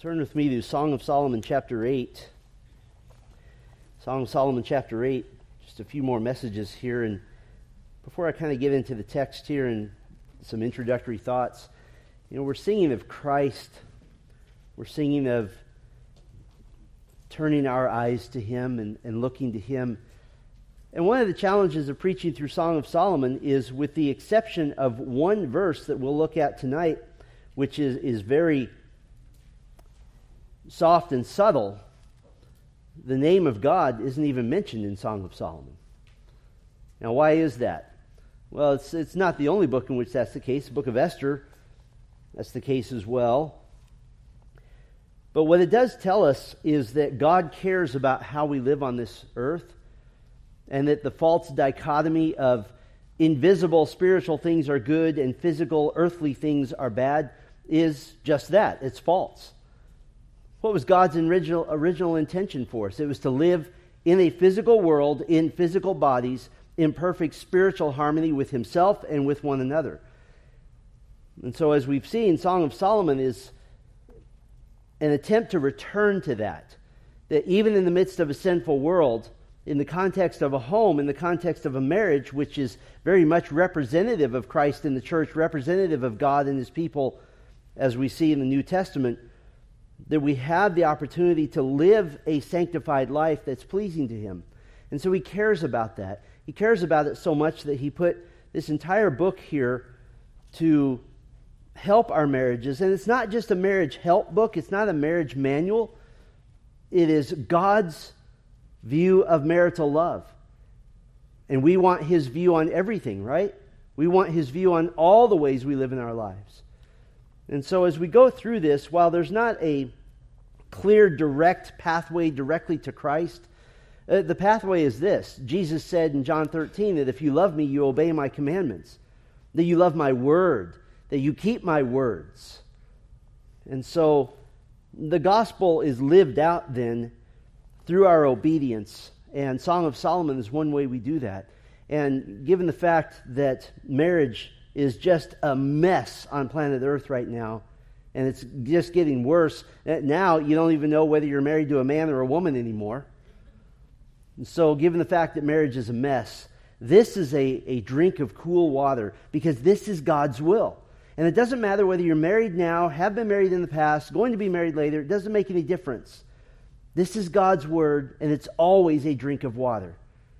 Turn with me to Song of Solomon, chapter 8. Song of Solomon, chapter 8. Just a few more messages here. And before I kind of get into the text here and some introductory thoughts, you know, we're singing of Christ. We're singing of turning our eyes to Him and, and looking to Him. And one of the challenges of preaching through Song of Solomon is, with the exception of one verse that we'll look at tonight, which is, is very soft and subtle, the name of God isn't even mentioned in Song of Solomon. Now, why is that? Well, it's, it's not the only book in which that's the case. The book of Esther, that's the case as well. But what it does tell us is that God cares about how we live on this earth, and that the false dichotomy of invisible spiritual things are good and physical earthly things are bad is just that it's false. What was God's original, original intention for us? It was to live in a physical world, in physical bodies, in perfect spiritual harmony with Himself and with one another. And so, as we've seen, Song of Solomon is an attempt to return to that. That even in the midst of a sinful world, in the context of a home, in the context of a marriage, which is very much representative of Christ in the church, representative of God and His people, as we see in the New Testament, that we have the opportunity to live a sanctified life that's pleasing to Him. And so He cares about that. He cares about it so much that He put this entire book here to help our marriages. And it's not just a marriage help book, it's not a marriage manual. It is God's view of marital love. And we want His view on everything, right? We want His view on all the ways we live in our lives. And so, as we go through this, while there's not a clear, direct pathway directly to Christ, uh, the pathway is this. Jesus said in John 13 that if you love me, you obey my commandments, that you love my word, that you keep my words. And so, the gospel is lived out then through our obedience. And Song of Solomon is one way we do that. And given the fact that marriage is just a mess on planet Earth right now. And it's just getting worse. Uh, now you don't even know whether you're married to a man or a woman anymore. And so, given the fact that marriage is a mess, this is a, a drink of cool water because this is God's will. And it doesn't matter whether you're married now, have been married in the past, going to be married later, it doesn't make any difference. This is God's word, and it's always a drink of water.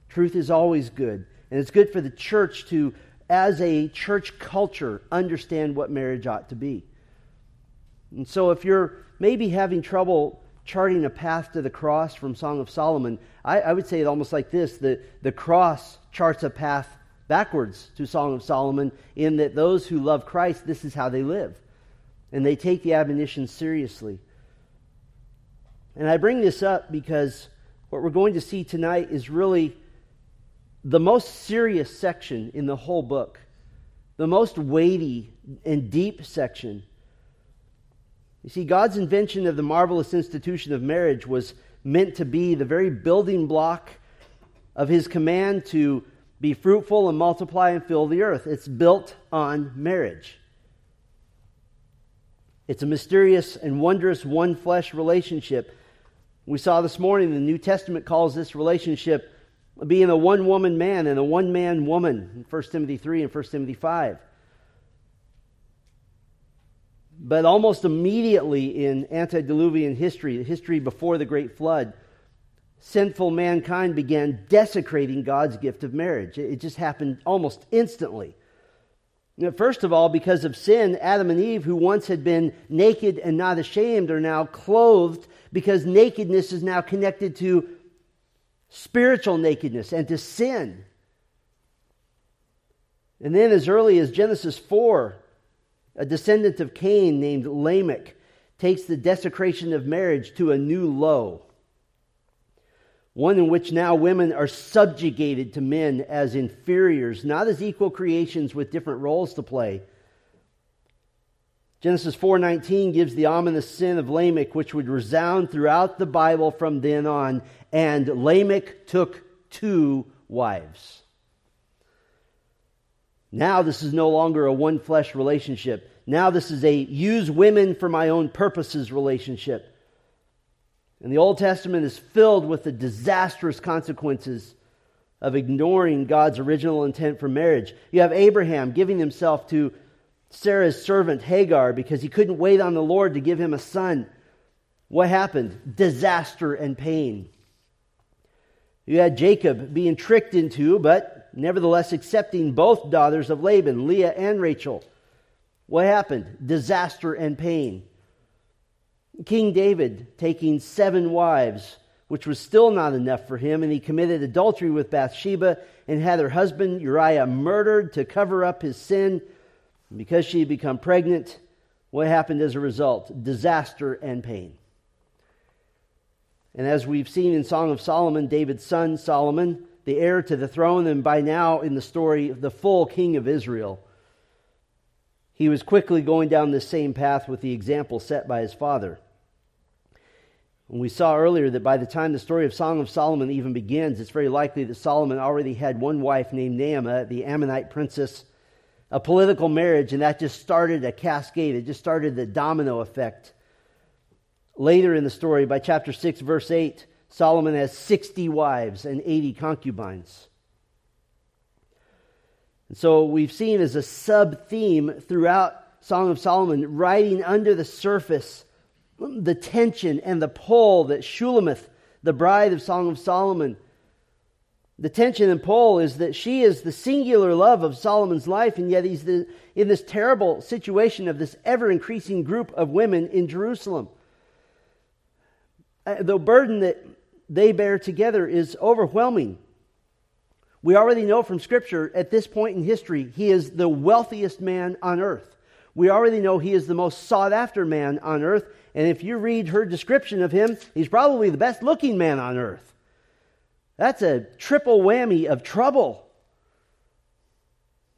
Truth is always good. And it's good for the church to as a church culture, understand what marriage ought to be. And so, if you're maybe having trouble charting a path to the cross from Song of Solomon, I, I would say it almost like this the, the cross charts a path backwards to Song of Solomon, in that those who love Christ, this is how they live. And they take the admonition seriously. And I bring this up because what we're going to see tonight is really the most serious section in the whole book, the most weighty and deep section. You see, God's invention of the marvelous institution of marriage was meant to be the very building block of his command to be fruitful and multiply and fill the earth. It's built on marriage. It's a mysterious and wondrous one flesh relationship. We saw this morning the New Testament calls this relationship being a one woman man and a one man woman in 1 Timothy 3 and 1 Timothy 5. But almost immediately in antediluvian history, history before the great flood, sinful mankind began desecrating God's gift of marriage. It just happened almost instantly. First of all, because of sin, Adam and Eve, who once had been naked and not ashamed, are now clothed because nakedness is now connected to spiritual nakedness and to sin. And then, as early as Genesis 4, a descendant of Cain named Lamech takes the desecration of marriage to a new low. One in which now women are subjugated to men as inferiors, not as equal creations with different roles to play. Genesis 4:19 gives the ominous sin of Lamech which would resound throughout the Bible from then on and Lamech took two wives. Now this is no longer a one flesh relationship. Now this is a use women for my own purposes relationship. And the Old Testament is filled with the disastrous consequences of ignoring God's original intent for marriage. You have Abraham giving himself to Sarah's servant Hagar because he couldn't wait on the Lord to give him a son. What happened? Disaster and pain. You had Jacob being tricked into, but nevertheless accepting both daughters of Laban, Leah and Rachel. What happened? Disaster and pain. King David taking seven wives, which was still not enough for him, and he committed adultery with Bathsheba and had her husband Uriah murdered to cover up his sin. Because she had become pregnant, what happened as a result? Disaster and pain. And as we've seen in Song of Solomon, David's son Solomon, the heir to the throne, and by now in the story, the full king of Israel, he was quickly going down the same path with the example set by his father. And we saw earlier that by the time the story of Song of Solomon even begins, it's very likely that Solomon already had one wife named Naamah, the Ammonite princess, a political marriage, and that just started a cascade. It just started the domino effect. Later in the story, by chapter 6, verse 8, Solomon has 60 wives and 80 concubines. And so we've seen as a sub theme throughout Song of Solomon, riding under the surface the tension and the pull that Shulamith, the bride of Song of Solomon, the tension in Paul is that she is the singular love of Solomon's life, and yet he's the, in this terrible situation of this ever increasing group of women in Jerusalem. Uh, the burden that they bear together is overwhelming. We already know from Scripture at this point in history, he is the wealthiest man on earth. We already know he is the most sought after man on earth, and if you read her description of him, he's probably the best looking man on earth. That's a triple whammy of trouble.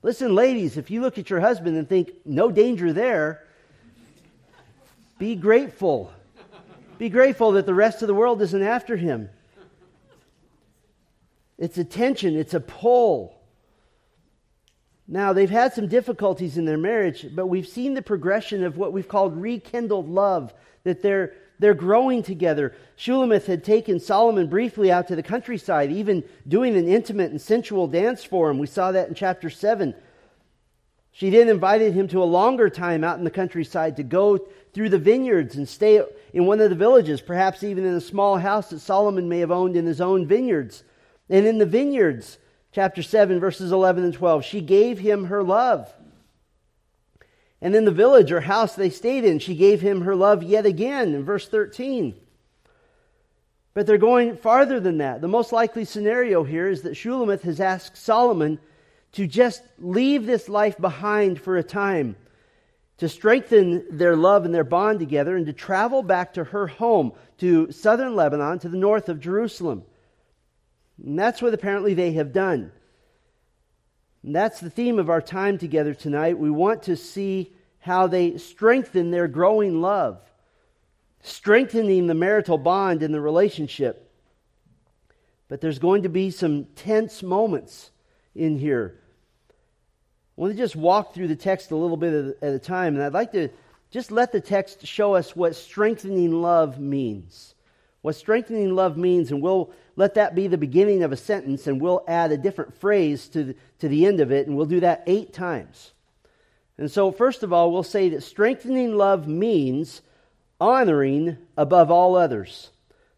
Listen, ladies, if you look at your husband and think, no danger there, be grateful. Be grateful that the rest of the world isn't after him. It's a tension, it's a pull. Now, they've had some difficulties in their marriage, but we've seen the progression of what we've called rekindled love that they're, they're growing together. Shulamith had taken Solomon briefly out to the countryside, even doing an intimate and sensual dance for him. We saw that in chapter 7. She then invited him to a longer time out in the countryside to go through the vineyards and stay in one of the villages, perhaps even in a small house that Solomon may have owned in his own vineyards. And in the vineyards, chapter 7, verses 11 and 12, she gave him her love. And in the village or house they stayed in, she gave him her love yet again in verse 13. But they're going farther than that. The most likely scenario here is that Shulamith has asked Solomon to just leave this life behind for a time, to strengthen their love and their bond together, and to travel back to her home, to southern Lebanon, to the north of Jerusalem. And that's what apparently they have done. And that's the theme of our time together tonight. We want to see how they strengthen their growing love, strengthening the marital bond in the relationship. But there's going to be some tense moments in here. I want to just walk through the text a little bit at a time, and I'd like to just let the text show us what strengthening love means. What strengthening love means, and we'll let that be the beginning of a sentence, and we'll add a different phrase to the, to the end of it, and we'll do that eight times. And so, first of all, we'll say that strengthening love means honoring above all others.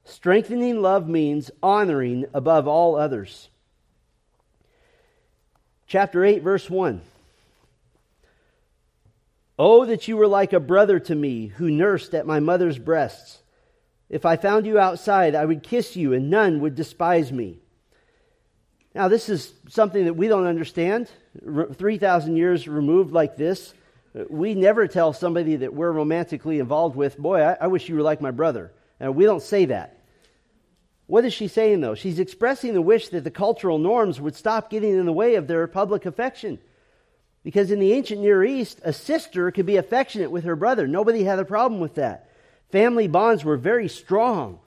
Strengthening love means honoring above all others. Chapter 8, verse 1. Oh, that you were like a brother to me who nursed at my mother's breasts. If I found you outside, I would kiss you, and none would despise me. Now, this is something that we don't understand. 3,000 years removed like this, we never tell somebody that we're romantically involved with, Boy, I, wish you were like my brother. And we don't say that. What is she saying, though? She's expressing the wish that the cultural norms would stop getting in the way of their public affection. Because in the ancient Near East, a sister could be affectionate with her brother. Nobody had a problem with that. Family bonds were very strong.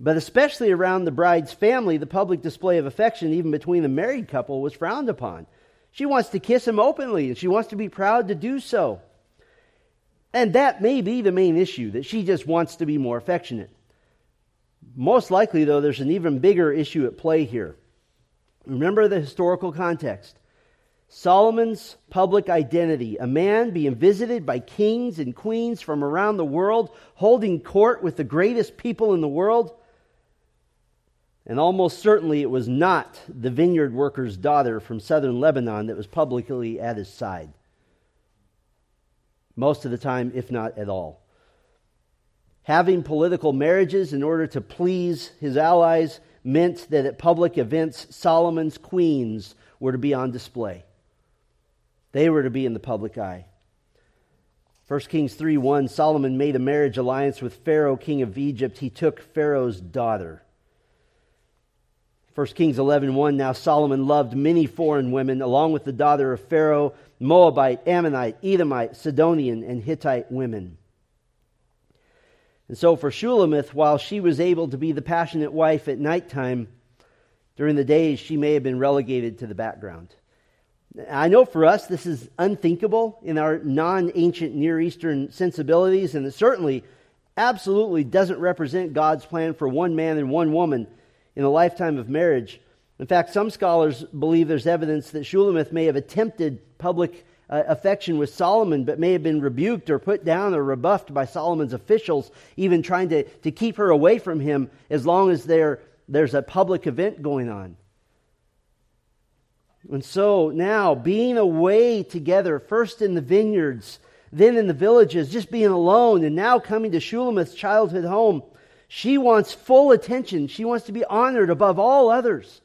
But especially around the bride's family, the public display of affection, even between the married couple, was frowned upon. She wants to kiss him openly, and she wants to be proud to do so. And that may be the main issue, that she just wants to be more affectionate. Most likely, though, there's an even bigger issue at play here. Remember the historical context. Solomon's public identity, a man being visited by kings and queens from around the world, holding court with the greatest people in the world. And almost certainly it was not the vineyard worker's daughter from southern Lebanon that was publicly at his side. Most of the time, if not at all. Having political marriages in order to please his allies meant that at public events, Solomon's queens were to be on display. They were to be in the public eye. 1 Kings 3 1 Solomon made a marriage alliance with Pharaoh, king of Egypt. He took Pharaoh's daughter. 1 Kings 11 1 Now Solomon loved many foreign women, along with the daughter of Pharaoh, Moabite, Ammonite, Edomite, Sidonian, and Hittite women. And so for Shulamith, while she was able to be the passionate wife at nighttime, during the days she may have been relegated to the background. I know for us this is unthinkable in our non ancient Near Eastern sensibilities, and it certainly absolutely doesn't represent God's plan for one man and one woman in a lifetime of marriage. In fact, some scholars believe there's evidence that Shulamith may have attempted public uh, affection with Solomon, but may have been rebuked or put down or rebuffed by Solomon's officials, even trying to, to keep her away from him as long as there, there's a public event going on. And so now, being away together, first in the vineyards, then in the villages, just being alone, and now coming to Shulamith's childhood home, she wants full attention. She wants to be honored above all others.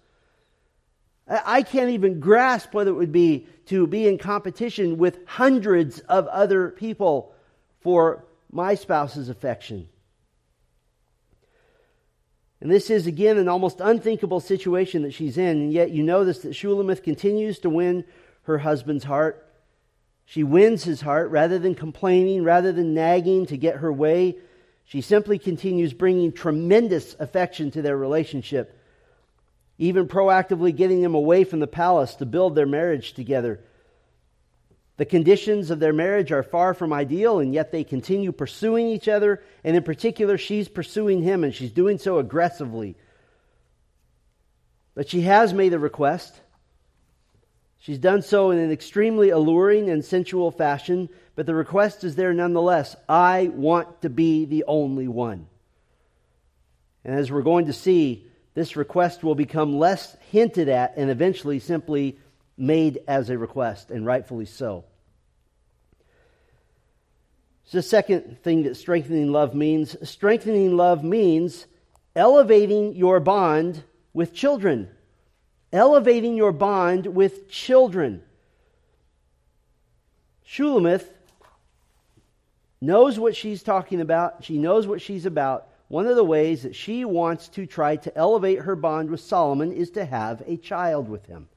I can't even grasp what it would be to be in competition with hundreds of other people for my spouse's affection. And this is, again, an almost unthinkable situation that she's in, and yet you notice that Shulamith continues to win her husband's heart. She wins his heart rather than complaining, rather than nagging to get her way. She simply continues bringing tremendous affection to their relationship even proactively getting them away from the palace to build their marriage together. The conditions of their marriage are far from ideal, and yet they continue pursuing each other. And in particular, she's pursuing him, and she's doing so aggressively. But she has made a request. She's done so in an extremely alluring and sensual fashion, but the request is there nonetheless. I want to be the only one. And as we're going to see, this request will become less hinted at and eventually simply made as a request, and rightfully so. So, the second thing that strengthening love means strengthening love means elevating your bond with children. Elevating your bond with children. Shulamith knows what she's talking about, she knows what she's about, one of the ways that she wants to try to elevate her bond with Solomon is to have a child with him.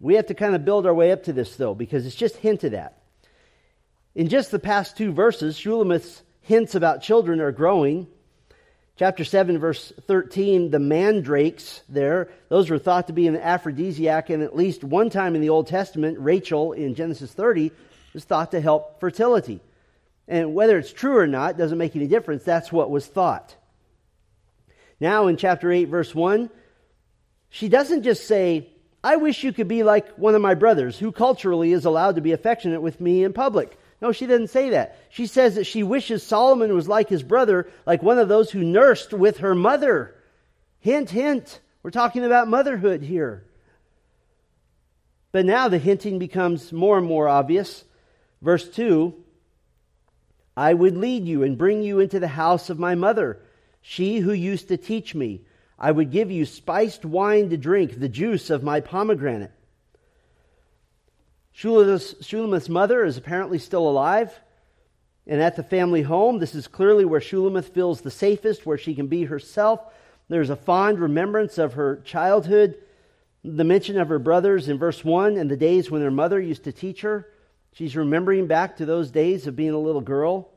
We have to kind of build our way up to this, though, because it's just hinted at. In just the past two verses, Shulamith's hints about children are growing. Chapter 7, verse 13, the mandrakes there, those were thought to be an aphrodisiac, and at least one time in the Old Testament, Rachel in Genesis 30 was thought to help fertility. And whether it's true or not doesn't make any difference. That's what was thought. Now, in chapter 8, verse 1, she doesn't just say, I wish you could be like one of my brothers who culturally is allowed to be affectionate with me in public. No, she doesn't say that. She says that she wishes Solomon was like his brother, like one of those who nursed with her mother. Hint, hint. We're talking about motherhood here. But now the hinting becomes more and more obvious. Verse 2 I would lead you and bring you into the house of my mother, she who used to teach me. I would give you spiced wine to drink, the juice of my pomegranate. Shulamith's mother is apparently still alive. And at the family home, this is clearly where Shulamith feels the safest, where she can be herself. There's a fond remembrance of her childhood, the mention of her brothers in verse 1 and the days when her mother used to teach her. She's remembering back to those days of being a little girl.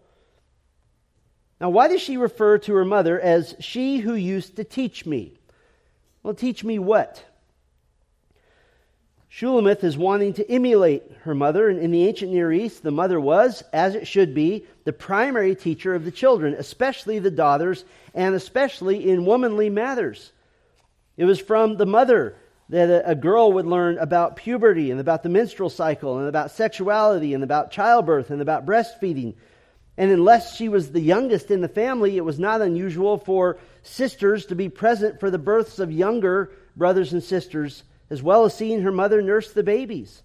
Now, why does she refer to her mother as she who used to teach me? Well, teach me what? Shulamith is wanting to emulate her mother, and in the ancient Near East, the mother was, as it should be, the primary teacher of the children, especially the daughters, and especially in womanly matters. It was from the mother that a, girl would learn about puberty and about the menstrual cycle and about sexuality and about childbirth and about breastfeeding. And unless she was the youngest in the family, it was not unusual for sisters to be present for the births of younger brothers and sisters as well as seeing her mother nurse the babies.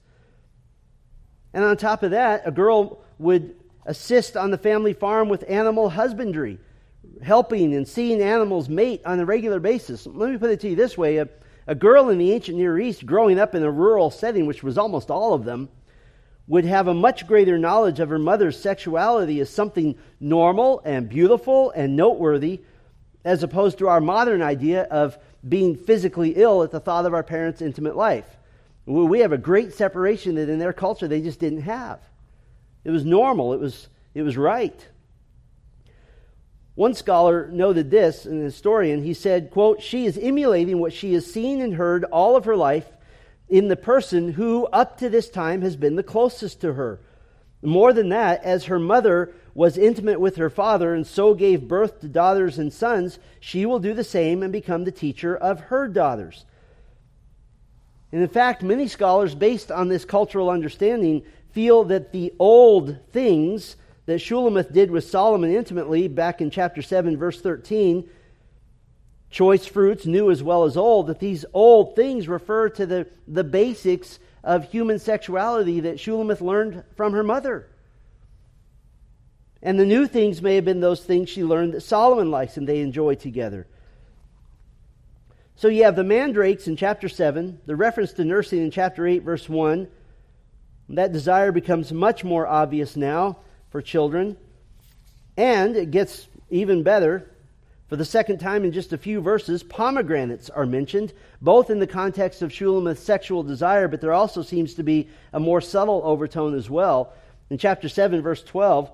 And on top of that, a girl would assist on the family farm with animal husbandry, helping and seeing animals mate on a regular basis. Let me put it to you this way a, a girl in the ancient Near East growing up in a rural setting, which was almost all of them, would have a much greater knowledge of her mother's sexuality as something normal and beautiful and noteworthy, as opposed to our modern idea of being physically ill at the thought of our parents' intimate life. We have a great separation that in their culture they just didn't have. It was normal, it was, it was right. One scholar noted this, an historian, he said, quote, She is emulating what she has seen and heard all of her life in the person who, up to this time, has been the closest to her. More than that, as her mother was intimate with her father and so gave birth to daughters and sons, she will do the same and become the teacher of her daughters. And in fact, many scholars, based on this cultural understanding, feel that the old things that Shulamith did with Solomon intimately back in chapter 7, verse 13, choice fruits, new as well as old, that these old things refer to the, the basics of human sexuality that Shulamith learned from her mother. And the new things may have been those things she learned that Solomon likes and they enjoy together. So you have the mandrakes in chapter 7, the reference to nursing in chapter 8, verse 1. That desire becomes much more obvious now for children. And it gets even better. For the second time in just a few verses, pomegranates are mentioned, both in the context of Shulamith's sexual desire, but there also seems to be a more subtle overtone as well. In chapter 7, verse 12,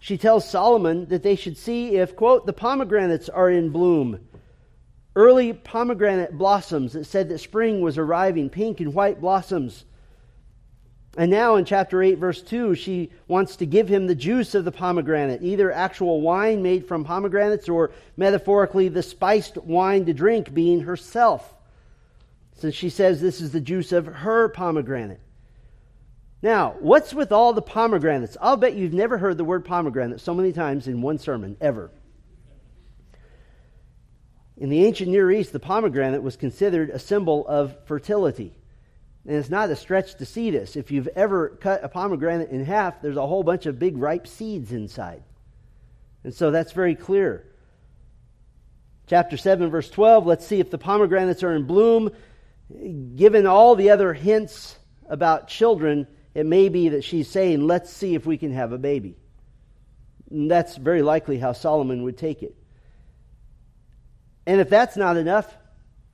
she tells Solomon that they should see if, quote, the pomegranates are in bloom. Early pomegranate blossoms that said that spring was arriving, pink and white blossoms. And now in chapter 8, verse 2, she wants to give him the juice of the pomegranate, either actual wine made from pomegranates or metaphorically the spiced wine to drink, being herself. Since she says this is the juice of her pomegranate. Now, what's with all the pomegranates? I'll bet you've never heard the word pomegranate so many times in one sermon, ever. In the ancient Near East, the pomegranate was considered a symbol of fertility. And it's not a stretch to see this. If you've ever cut a pomegranate in half, there's a whole bunch of big ripe seeds inside. And so that's very clear. Chapter 7, verse 12, let's see if the pomegranates are in bloom. Given all the other hints about children, it may be that she's saying, let's see if we can have a baby. And that's very likely how Solomon would take it. And if that's not enough,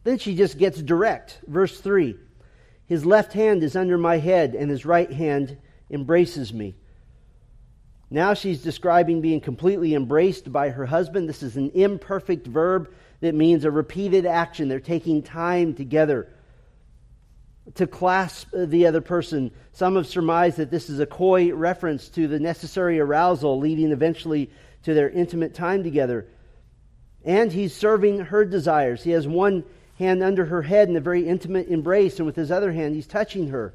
then she just gets direct. Verse 3 His left hand is under my head, and his right hand embraces me. Now she's describing being completely embraced by her husband. This is an imperfect verb that means a repeated action. They're taking time together to clasp the other person. Some have surmised that this is a coy reference to the necessary arousal leading eventually to their intimate time together. And he's serving her desires. He has one hand under her head in a very intimate embrace, and with his other hand, he's touching her.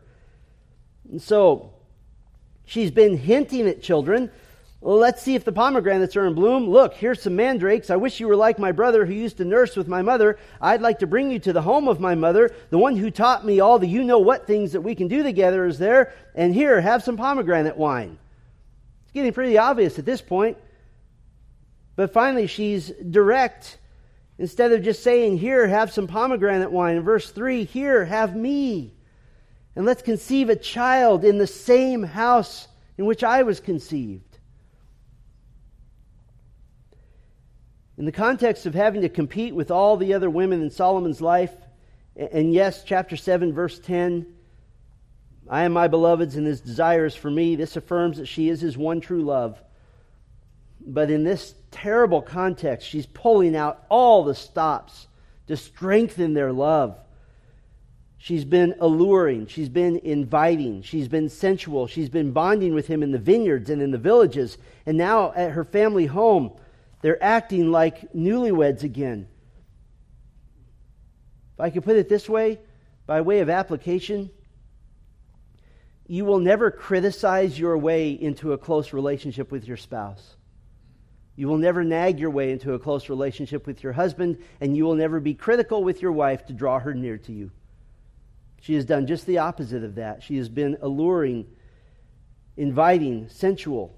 And so, she's been hinting at children well, let's see if the pomegranates are in bloom. Look, here's some mandrakes. I wish you were like my brother who used to nurse with my mother. I'd like to bring you to the home of my mother. The one who taught me all the you know what things that we can do together is there. And here, have some pomegranate wine. It's getting pretty obvious at this point. But finally, she's direct. Instead of just saying, Here, have some pomegranate wine. In verse 3, Here, have me. And let's conceive a child in the same house in which I was conceived. In the context of having to compete with all the other women in Solomon's life, and yes, chapter 7, verse 10, I am my beloved's and his desire is for me, this affirms that she is his one true love. But in this terrible context, she's pulling out all the stops to strengthen their love. She's been alluring. She's been inviting. She's been sensual. She's been bonding with him in the vineyards and in the villages. And now at her family home, they're acting like newlyweds again. If I could put it this way, by way of application, you will never criticize your way into a close relationship with your spouse. You will never nag your way into a close relationship with your husband, and you will never be critical with your wife to draw her near to you. She has done just the opposite of that. She has been alluring, inviting, sensual.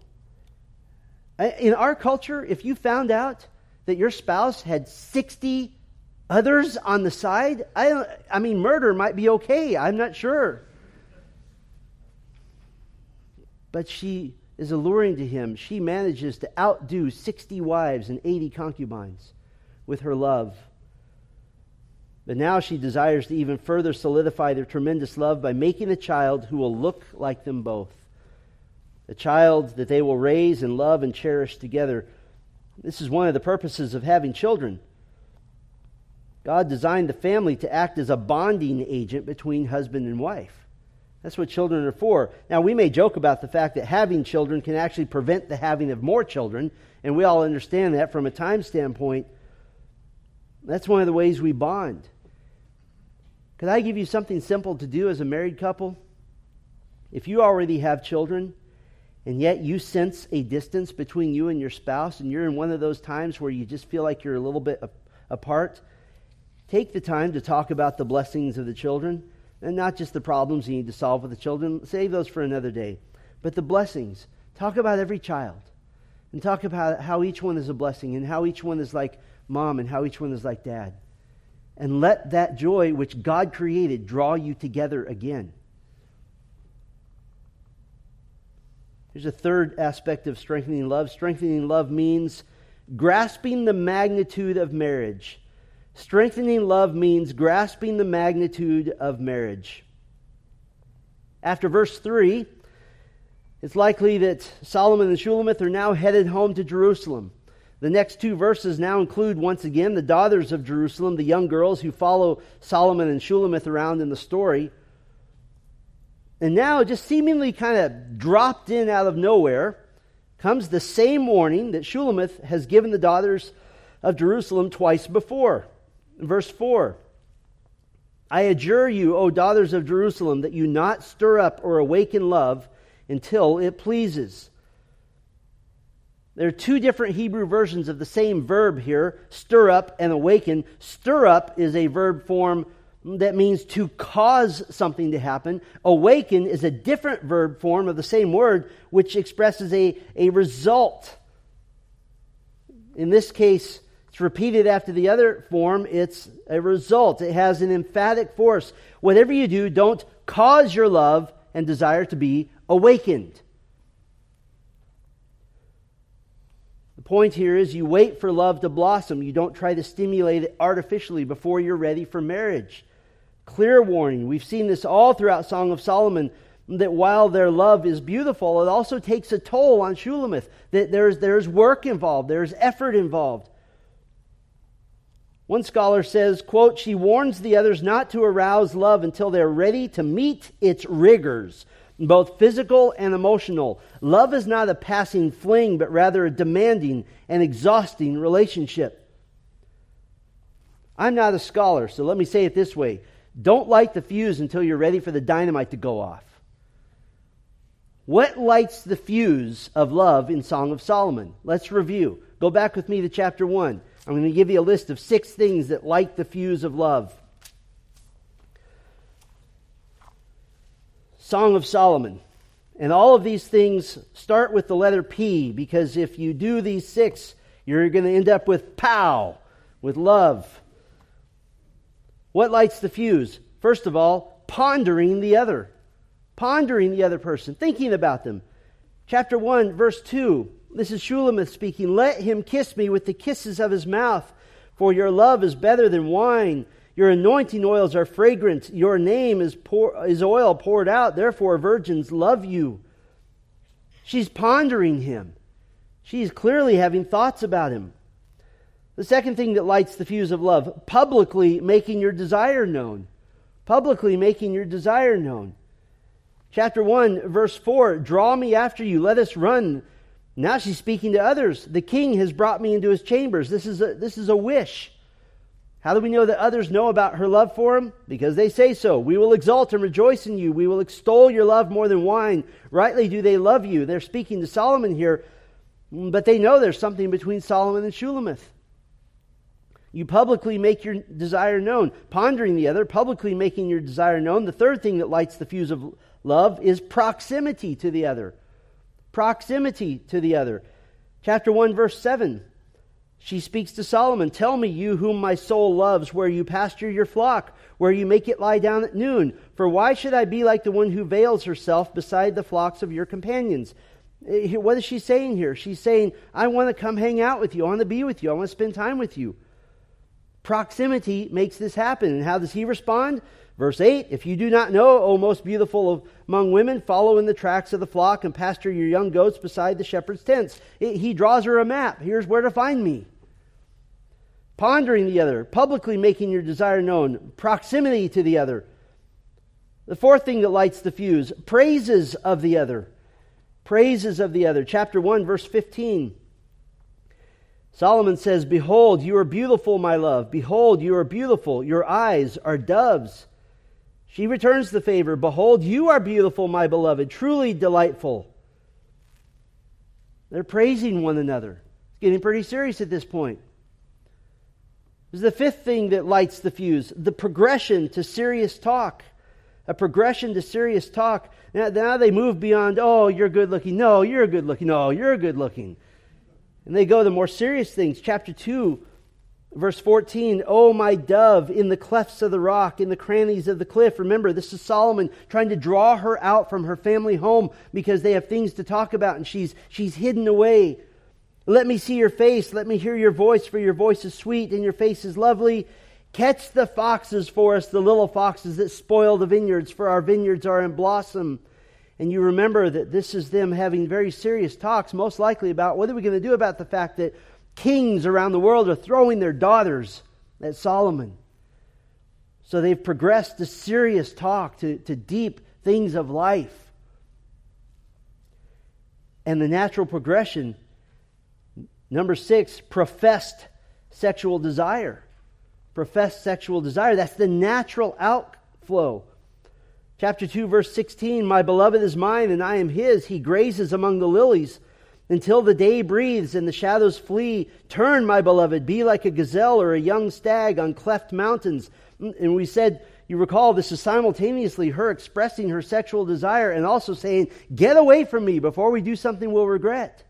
In our culture, if you found out that your spouse had 60 others on the side, I, I mean, murder might be okay. I'm not sure. But she is alluring to him. She manages to outdo 60 wives and 80 concubines with her love. But now she desires to even further solidify their tremendous love by making a child who will look like them both. A child that they will raise and love and cherish together. This is one of the purposes of having children. God designed the family to act as a bonding agent between husband and wife. That's what children are for. Now, we may joke about the fact that having children can actually prevent the having of more children, and we all understand that from a time standpoint. That's one of the ways we bond. Could I give you something simple to do as a married couple? If you already have children, and yet you sense a distance between you and your spouse, and you're in one of those times where you just feel like you're a little bit apart, take the time to talk about the blessings of the children and not just the problems you need to solve with the children. Save those for another day. But the blessings. Talk about every child. And talk about how each one is a blessing and how each one is like mom and how each one is like dad. And let that joy which God created draw you together again. There's a third aspect of strengthening love. Strengthening love means grasping the magnitude of marriage Strengthening love means grasping the magnitude of marriage. After verse 3, it's likely that Solomon and Shulamith are now headed home to Jerusalem. The next two verses now include, once again, the daughters of Jerusalem, the young girls who follow Solomon and Shulamith around in the story. And now, just seemingly kind of dropped in out of nowhere, comes the same warning that Shulamith has given the daughters of Jerusalem twice before. Verse 4 I adjure you, O daughters of Jerusalem, that you not stir up or awaken love until it pleases. There are two different Hebrew versions of the same verb here stir up and awaken. Stir up is a verb form that means to cause something to happen. Awaken is a different verb form of the same word, which expresses a, a result. In this case, it's repeated after the other form, it's a result. It has an emphatic force. Whatever you do, don't cause your love and desire to be awakened. The point here is you wait for love to blossom. You don't try to stimulate it artificially before you're ready for marriage. Clear warning. We've seen this all throughout Song of Solomon that while their love is beautiful, it also takes a toll on Shulamith. That there's, there's work involved, there's effort involved. One scholar says, quote, she warns the others not to arouse love until they're ready to meet its rigors, both physical and emotional. Love is not a passing fling, but rather a demanding and exhausting relationship. I'm not a scholar, so let me say it this way. Don't light the fuse until you're ready for the dynamite to go off. What lights the fuse of love in Song of Solomon? Let's review. Go back with me to chapter 1. I'm going to give you a list of six things that light the fuse of love. Song of Solomon. And all of these things start with the letter P because if you do these six, you're going to end up with pow, with love. What lights the fuse? First of all, pondering the other. Pondering the other person, thinking about them. Chapter 1, verse 2 this is Shulamith speaking. Let him kiss me with the kisses of his mouth, for your love is better than wine. Your anointing oils are fragrant. Your name is, pour, is oil poured out. Therefore, virgins love you. She's pondering him. She's clearly having thoughts about him. The second thing that lights the fuse of love, publicly making your desire known. publicly making your desire known. Chapter 1, verse 4 Draw me after you, let us run. Now she's speaking to others. The king has brought me into his chambers. This is a, this is a wish. How do we know that others know about her love for him? Because they say so. We will exalt and rejoice in you. We will extol your love more than wine. Rightly do they love you. They're speaking to Solomon here, but they know there's something between Solomon and Shulamith. You publicly make your desire known, pondering the other, publicly making your desire known. The third thing that lights the fuse of love is proximity to the other. Proximity to the other. Chapter 1, verse 7. She speaks to Solomon Tell me, you whom my soul loves, where you pasture your flock, where you make it lie down at noon. For why should I be like the one who veils herself beside the flocks of your companions? Eh, what is she saying here? She's saying, I want to come hang out with you. I want to be with you. I want to spend time with you. Proximity makes this happen. And how does he respond? Verse 8 If you do not know, O most beautiful among women, follow in the tracks of the flock and pasture your young goats beside the shepherd's tents. It, he draws her a map. Here's where to find me. Pondering the other, publicly making your desire known, proximity to the other. The fourth thing that lights the fuse praises of the other. Praises of the other. Chapter 1, verse 15. Solomon says, Behold, you are beautiful, my love. Behold, you are beautiful. Your eyes are doves. She returns the favor. Behold, you are beautiful, my beloved, truly delightful. They're praising one another. It's getting pretty serious at this point. This is the fifth thing that lights the fuse the progression to serious talk. A progression to serious talk. Now, now they move beyond, oh, you're good looking. No, you're good looking. No, you're good looking. And they go to more serious things. Chapter 2, verse 14 Oh, my dove, in the clefts of the rock, in the crannies of the cliff. Remember, this is Solomon trying to draw her out from her family home because they have things to talk about and she's, she's hidden away. Let me see your face. Let me hear your voice, for your voice is sweet and your face is lovely. Catch the foxes for us, the little foxes that spoil the vineyards, for our vineyards are in blossom. And you remember that this is them having very serious talks, most likely about what are we going to do about the fact that kings around the world are throwing their daughters at Solomon. So they've progressed to serious talk, to, to deep things of life. And the natural progression, number six, professed sexual desire. Professed sexual desire. That's the natural outflow Chapter 2, verse 16 My beloved is mine, and I am his. He grazes among the lilies until the day breathes and the shadows flee. Turn, my beloved, be like a gazelle or a young stag on cleft mountains. Mm, and we said, you recall, this is simultaneously her expressing her sexual desire and also saying, Get away from me before we do something we'll regret.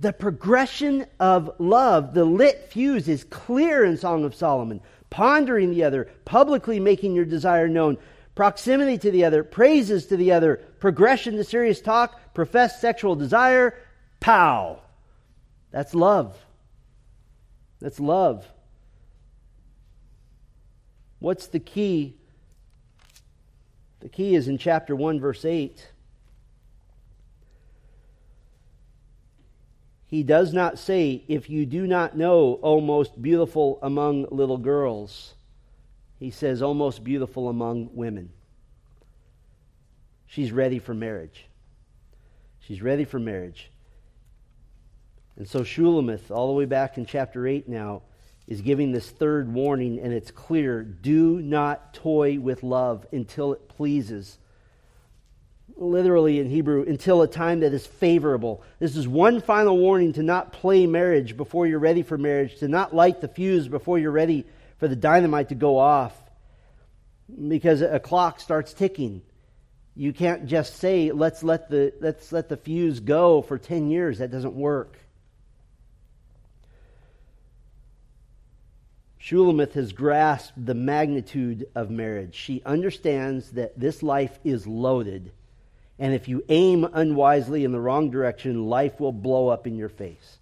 The progression of love, the lit fuse, is clear in Song of Solomon. Pondering the other, publicly making your desire known, proximity to the other, praises to the other, progression to serious talk, professed sexual desire, pow. That's love. That's love. What's the key? The key is in chapter 1, verse 8. He does not say, If you do not know, O most beautiful among little girls he says, almost beautiful among women. She's ready for marriage. She's ready for marriage. And so Shulamith, all the way back in chapter 8 now, is giving this third warning, and it's clear do not toy with love until it pleases. Literally in Hebrew, until a time that is favorable. This is one final warning to not play marriage before you're ready for marriage, to not light the fuse before you're ready for the dynamite to go off because a clock starts ticking. You can't just say let's let the let's let the fuse go for 10 years. That doesn't work. Shulamith has grasped the magnitude of marriage. She understands that this life is loaded, and if you aim unwisely in the wrong direction, life will blow up in your face.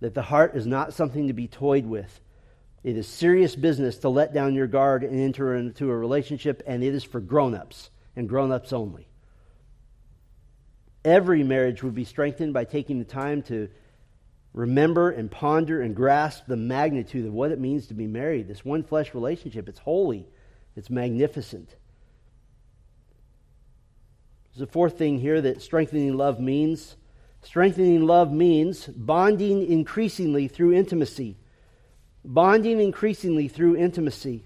That the heart is not something to be toyed with. It is serious business to let down your guard and enter into a relationship, and it is for grown ups and grown ups only. Every marriage would be strengthened by taking the time to remember and ponder and grasp the magnitude of what it means to be married. This one flesh relationship, it's holy, It's magnificent. There's a fourth thing here that strengthening love means. Strengthening love means bonding increasingly through intimacy. Bonding increasingly through intimacy.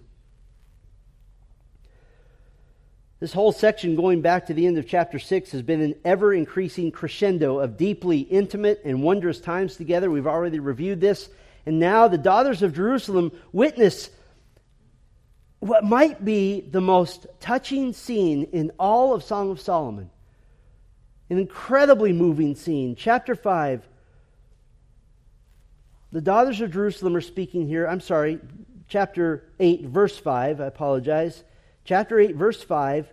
This whole section, going back to the end of chapter 6, has been an ever increasing crescendo of deeply intimate and wondrous times together. We've already reviewed this. And now the daughters of Jerusalem witness what might be the most touching scene in all of Song of Solomon. An incredibly moving scene. Chapter 5. The daughters of Jerusalem are speaking here. I'm sorry, chapter 8, verse 5. I apologize. Chapter 8, verse 5.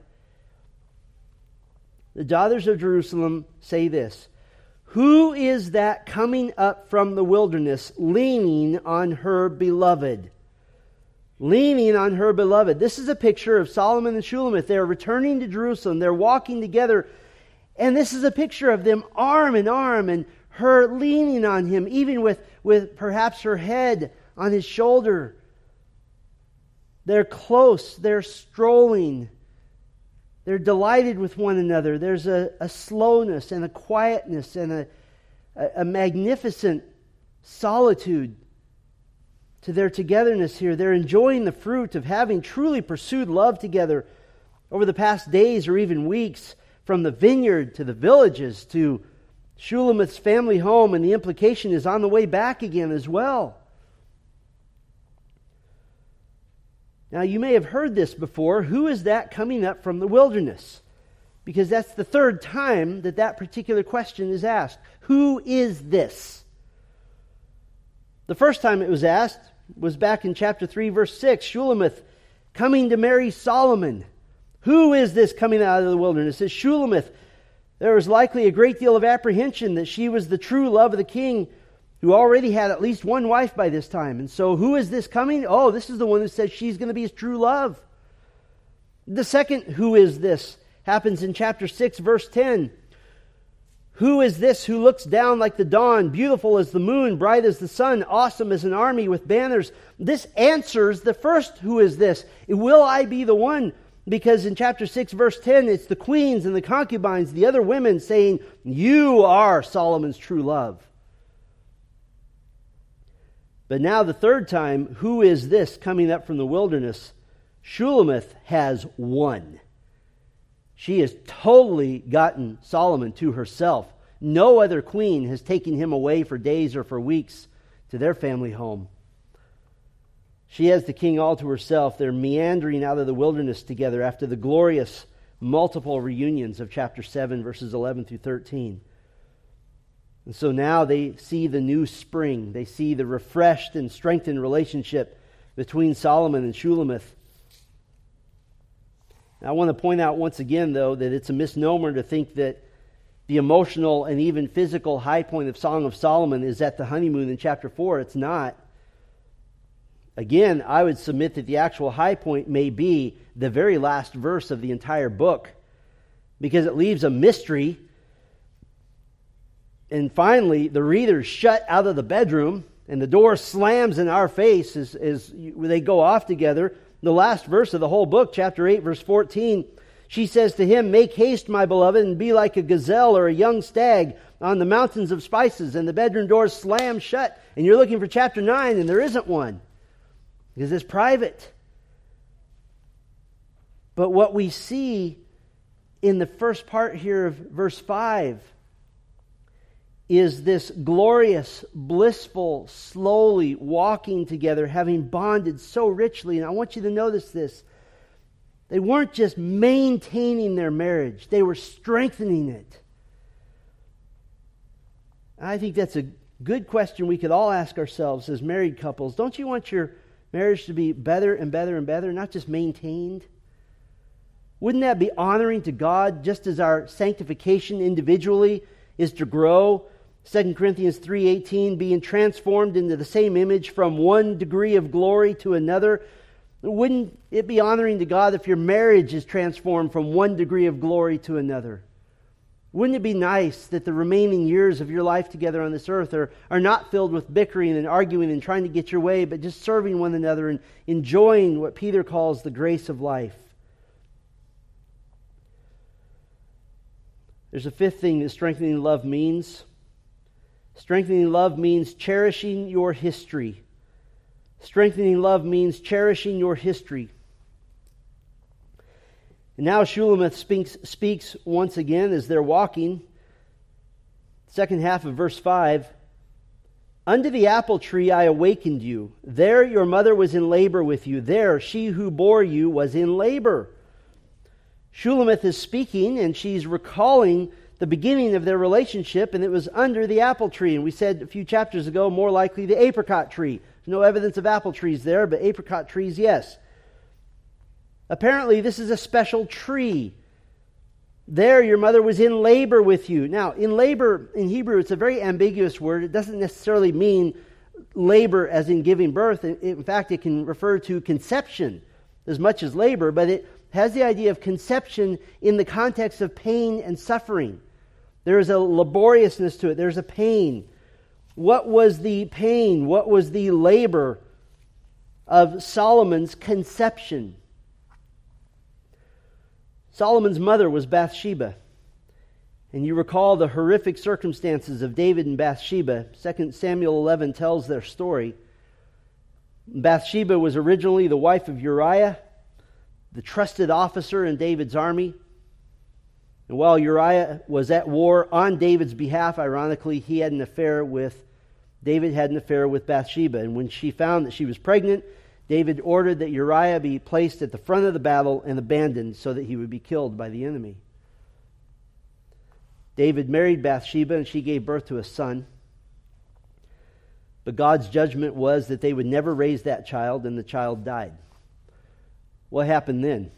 The daughters of Jerusalem say this Who is that coming up from the wilderness, leaning on her beloved? leaning on her beloved. This is a picture of Solomon and Shulamith. They're returning to Jerusalem. They're walking together. And this is a picture of them arm in arm and her leaning on him, even with, with perhaps her head on his shoulder. They're close. They're strolling. They're delighted with one another. There's a, a slowness and a quietness and a, a, a magnificent solitude to their togetherness here. They're enjoying the fruit of having truly pursued love together over the past days or even weeks, from the vineyard to the villages to Shulamith's family home, and the implication is on the way back again as well. Now, you may have heard this before. Who is that coming up from the wilderness? Because that's the third time that that particular question is asked. Who is this? The first time it was asked was back in chapter 3, verse 6. Shulamith coming to marry Solomon. Who is this coming out of the wilderness? It's Shulamith. There was likely a great deal of apprehension that she was the true love of the king who already had at least one wife by this time. And so, who is this coming? Oh, this is the one who says she's going to be his true love. The second, who is this, happens in chapter 6, verse 10. Who is this who looks down like the dawn, beautiful as the moon, bright as the sun, awesome as an army with banners? This answers the first, who is this? Will I be the one? Because in chapter 6, verse 10, it's the queens and the concubines, the other women saying, You are Solomon's true love. But now, the third time, who is this coming up from the wilderness? Shulamith has won. She has totally gotten Solomon to herself. No other queen has taken him away for days or for weeks to their family home. She has the king all to herself. They're meandering out of the wilderness together after the glorious multiple reunions of chapter 7, verses 11 through 13. And so now they see the new spring. They see the refreshed and strengthened relationship between Solomon and Shulamith. I want to point out once again, though, that it's a misnomer to think that the emotional and even physical high point of Song of Solomon is at the honeymoon in chapter 4. It's not. Again, I would submit that the actual high point may be the very last verse of the entire book because it leaves a mystery. And finally, the reader's shut out of the bedroom and the door slams in our face as, as they go off together the last verse of the whole book, chapter 8, verse 14, she says to him, Make haste, my beloved, and be like a gazelle or a young stag on the mountains of spices. And the bedroom door slams shut. And you're looking for chapter 9, and there isn't one because it's private. But what we see in the first part here of verse 5 is this glorious, blissful, slowly walking together, having bonded so richly. And I want you to notice this. They weren't just maintaining their marriage, they were strengthening it. I think that's a good question we could all ask ourselves as married couples. Don't you want your marriage to be better and better and better, not just maintained? Wouldn't that be honoring to God just as our sanctification individually is to grow 2 Corinthians 3:18 being transformed into the same image from one degree of glory to another wouldn't it be honoring to God if your marriage is transformed from one degree of glory to another Wouldn't it be nice that the remaining years of your life together on this earth are, are not filled with bickering and arguing and trying to get your way, but just serving one another and enjoying what Peter calls the grace of life? There's a fifth thing that strengthening love means. Strengthening love means cherishing your history. Strengthening love means cherishing your history. And now Shulamith speaks, speaks once again as they're walking. Second half of verse 5. Under the apple tree I awakened you. There your mother was in labor with you. There she who bore you was in labor. Shulamith is speaking, and she's recalling the beginning of their relationship, and it was under the apple tree. And we said a few chapters ago, more likely the apricot tree. No evidence of apple trees there, but apricot trees, yes. Apparently, this is a special tree. There, your mother was in labor with you. Now, in labor, in Hebrew, it's a very ambiguous word. It doesn't necessarily mean labor as in giving birth. In fact, it can refer to conception as much as labor, but it has the idea of conception in the context of pain and suffering. There is a laboriousness to it, there's a pain. What was the pain? What was the labor of Solomon's conception? Solomon's mother was Bathsheba. And you recall the horrific circumstances of David and Bathsheba. 2 Samuel 11 tells their story. Bathsheba was originally the wife of Uriah, the trusted officer in David's army. And while Uriah was at war on David's behalf, ironically, he had an affair with, David had an affair with Bathsheba. And when she found that she was pregnant, David ordered that Uriah be placed at the front of the battle and abandoned so that he would be killed by the enemy. David married Bathsheba and she gave birth to a son. But God's judgment was that they would never raise that child, and the child died. What happened then?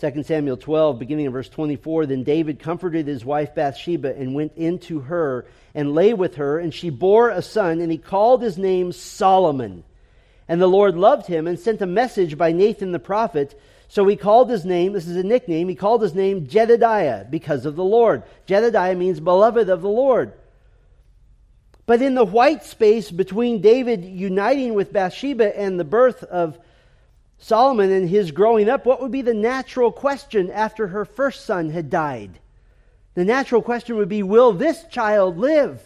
2 Samuel 12, beginning in verse 24 Then David comforted his wife Bathsheba and went into her and lay with her, and she bore a son, and he called his name Solomon. And the Lord loved him and sent a message by Nathan the prophet. So he called his name, this is a nickname, he called his name Jedidiah because of the Lord. Jedidiah means beloved of the Lord. But in the white space between David uniting with Bathsheba and the birth of Solomon and his growing up, what would be the natural question after her first son had died? The natural question would be Will this child live?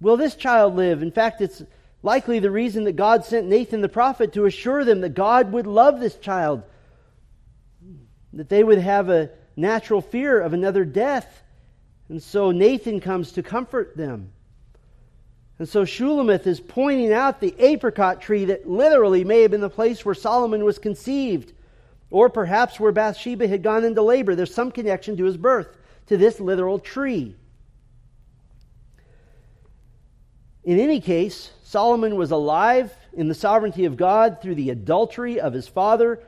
Will this child live? In fact, it's Likely the reason that God sent Nathan the prophet to assure them that God would love this child, that they would have a natural fear of another death. And so Nathan comes to comfort them. And so Shulamith is pointing out the apricot tree that literally may have been the place where Solomon was conceived, or perhaps where Bathsheba had gone into labor. There's some connection to his birth, to this literal tree. In any case, Solomon was alive in the sovereignty of God through the adultery of his father,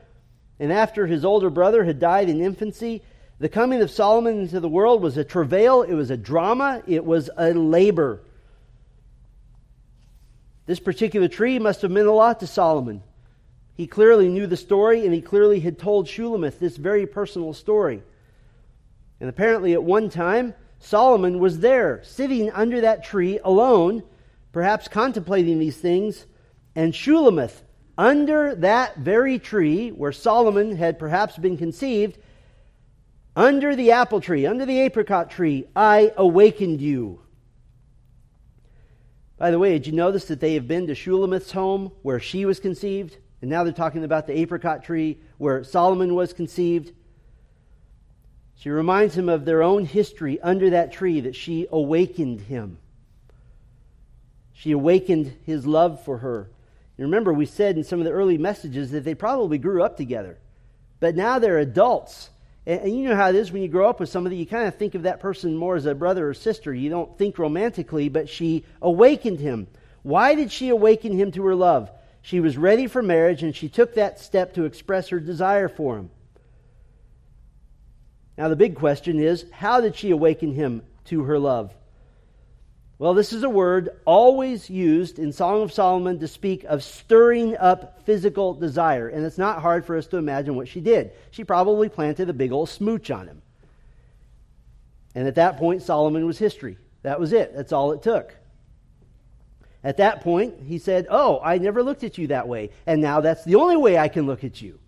and after his older brother had died in infancy, the coming of Solomon into the world was a travail, it was a drama, it was a labor. This particular tree must have meant a lot to Solomon. He clearly knew the story, and he clearly had told Shulamith this very personal story. And apparently, at one time, Solomon was there, sitting under that tree alone perhaps contemplating these things, and Shulamith, under that very tree where Solomon had perhaps been conceived, under the apple tree, under the apricot tree, I awakened you. By the way, did you notice that they have been to Shulamith's home where she was conceived? And now they're talking about the apricot tree where Solomon was conceived. She reminds him of their own history under that tree that she awakened him. She awakened his love for her. You remember, we said in some of the early messages that they probably grew up together. But now they're adults. And, and, you know how it is when you grow up with somebody, you kind of think of that person more as a brother or sister. You don't think romantically, but she awakened him. Why did she awaken him to her love? She was ready for marriage, and she took that step to express her desire for him. Now, the big question is how did she awaken him to her love? Well, this is a word always used in Song of Solomon to speak of stirring up physical desire. And it's not hard for us to imagine what she did. She probably planted a big old smooch on him. And at that point, Solomon was history. That was it. That's all it took. At that point, he said, Oh, I never looked at you that way. And now that's the only way I can look at you.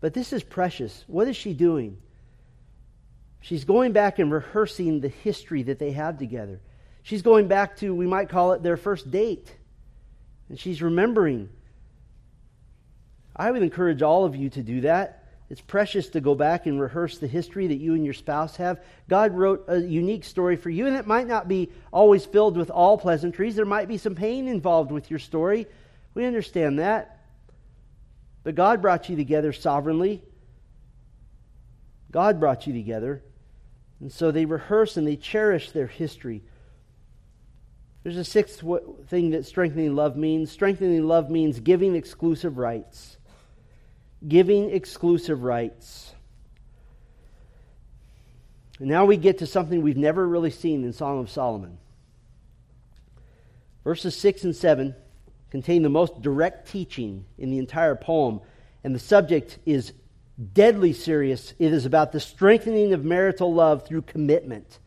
But this is precious. What is she doing? She's going back and rehearsing the history that they have together. She's going back to, we might call it their first date. And she's remembering. I would encourage all of you to do that. It's precious to go back and rehearse the history that you and your spouse have. God wrote a unique story for you, and it might not be always filled with all pleasantries. There might be some pain involved with your story. We understand that. But God brought you together sovereignly. God brought you together. And so they rehearse and they cherish their history. There's a sixth thing that strengthening love means. Strengthening love means giving exclusive rights giving exclusive rights. And now we get to something we've never really seen in Song of Solomon. Verses 6 and 7 contain the most direct teaching in the entire poem, and the subject is deadly serious. It is about the strengthening of marital love through commitment.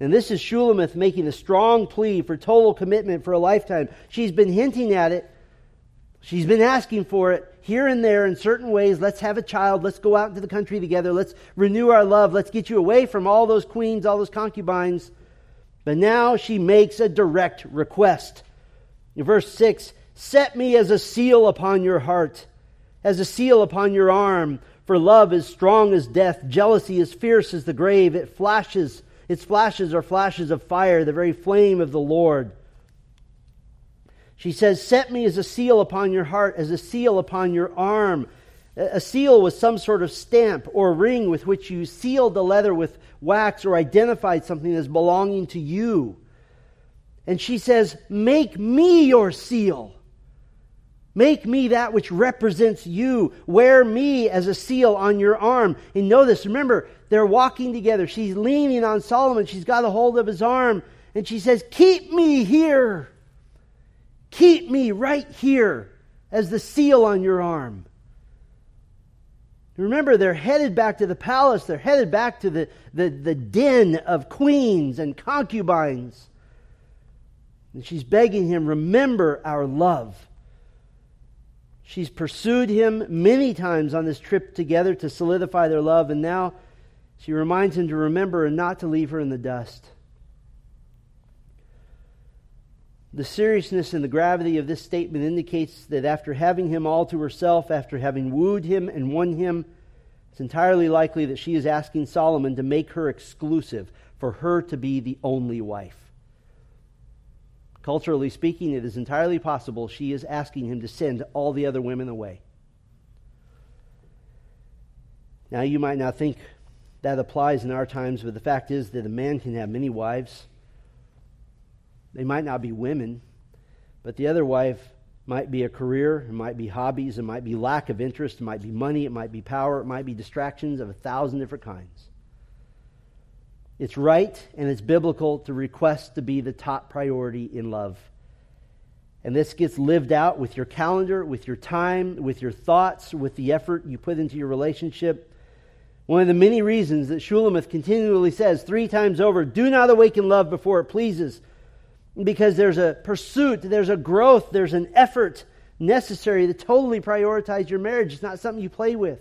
And this is Shulamith making a strong plea for total commitment for a lifetime. She's been hinting at it She's been asking for it here and there in certain ways. Let's have a child. Let's go out into the country together. Let's renew our love. Let's get you away from all those queens, all those concubines. But now she makes a direct request. Verse 6 Set me as a seal upon your heart, as a seal upon your arm. For love is strong as death, jealousy is fierce as the grave. It flashes, its flashes are flashes of fire, the very flame of the Lord. She says, Set me as a seal upon your heart, as a seal upon your arm. A seal was some sort of stamp or ring with which you sealed the leather with wax or identified something as belonging to you. And she says, Make me your seal. Make me that which represents you. Wear me as a seal on your arm. And know this. Remember, they're walking together. She's leaning on Solomon. She's got a hold of his arm. And she says, Keep me here. Keep me right here as the seal on your arm. Remember, they're headed back to the palace. They're headed back to the, the, the den of queens and concubines. And she's begging him, Remember our love. She's pursued him many times on this trip together to solidify their love, and now she reminds him to remember and not to leave her in the dust. The seriousness and the gravity of this statement indicates that after having him all to herself, after having wooed him and won him, it's entirely likely that she is asking Solomon to make her exclusive, for her to be the only wife. Culturally speaking, it is entirely possible she is asking him to send all the other women away. Now, you might not think that applies in our times, but the fact is that a man can have many wives. They might not be women, but the other wife might be a career, it might be hobbies, it might be lack of interest, it might be money, it might be power, it might be distractions of a thousand different kinds. It's right and it's biblical to request to be the top priority in love. And this gets lived out with your calendar, with your time, with your thoughts, with the effort you put into your relationship. One of the many reasons that Shulamith continually says three times over, do not awaken love before it pleases because there's a pursuit, there's a growth, there's an effort necessary to totally prioritize your marriage. It's not something you play with.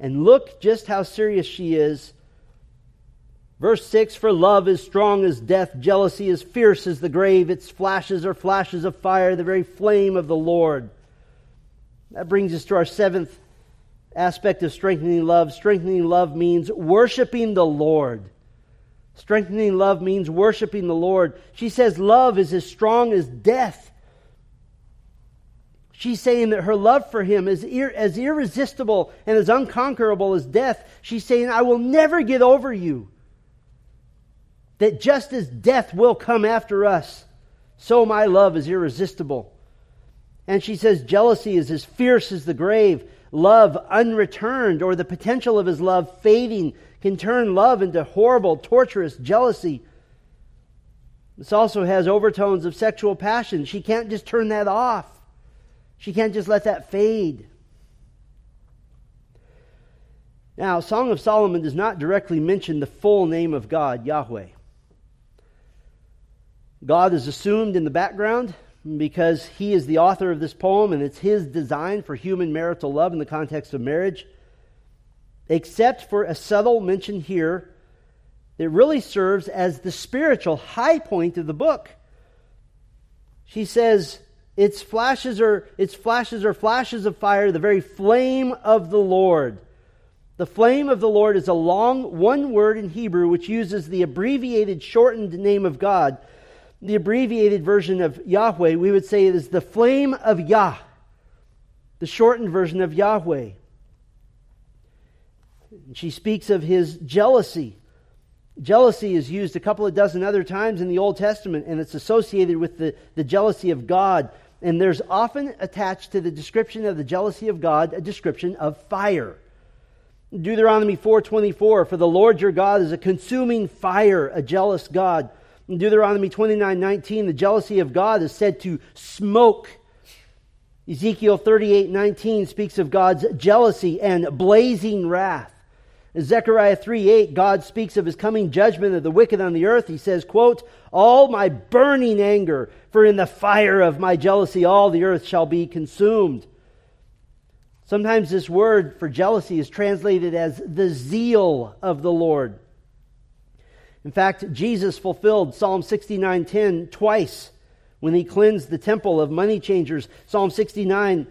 And look just how serious she is. Verse 6 For love is strong as death, jealousy is fierce as the grave, its flashes are flashes of fire, the very flame of the Lord. That brings us to our seventh aspect of strengthening love. Strengthening love means worshiping the Lord. Strengthening love means worshiping the Lord. She says love is as strong as death. She's saying that her love for him is ir- as irresistible and as unconquerable as death. She's saying, I will never get over you. That just as death will come after us, so my love is irresistible. And she says, jealousy is as fierce as the grave, love unreturned, or the potential of his love fading can turn love into horrible, torturous jealousy. This also has overtones of sexual passion. She can't just turn that off, she can't just let that fade. Now, Song of Solomon does not directly mention the full name of God, Yahweh. God is assumed in the background because he is the author of this poem and it's his design for human marital love in the context of marriage. Except for a subtle mention here that really serves as the spiritual high point of the book. She says, its flashes are its flashes are flashes of fire, the very flame of the Lord. The flame of the Lord is a long one word in Hebrew which uses the abbreviated shortened name of God the abbreviated version of Yahweh, we would say it is the flame of Yah, the shortened version of Yahweh. She speaks of his jealousy. Jealousy is used a couple of dozen other times in the Old Testament, and it's associated with the, the jealousy of God. And there's often attached to the description of the jealousy of God a description of fire. Deuteronomy 4:24 For the Lord your God is a consuming fire, a jealous God. In Deuteronomy 29:19 the jealousy of God is said to smoke. Ezekiel 38:19 speaks of God's jealousy and blazing wrath. In Zechariah 3 8, God speaks of his coming judgment of the wicked on the earth. He says, quote, All my burning anger, for in the fire of my jealousy all the earth shall be consumed. Sometimes this word for jealousy is translated as the zeal of the Lord. In fact, Jesus fulfilled Psalm 69:10 twice when he cleansed the temple of money changers. Psalm 69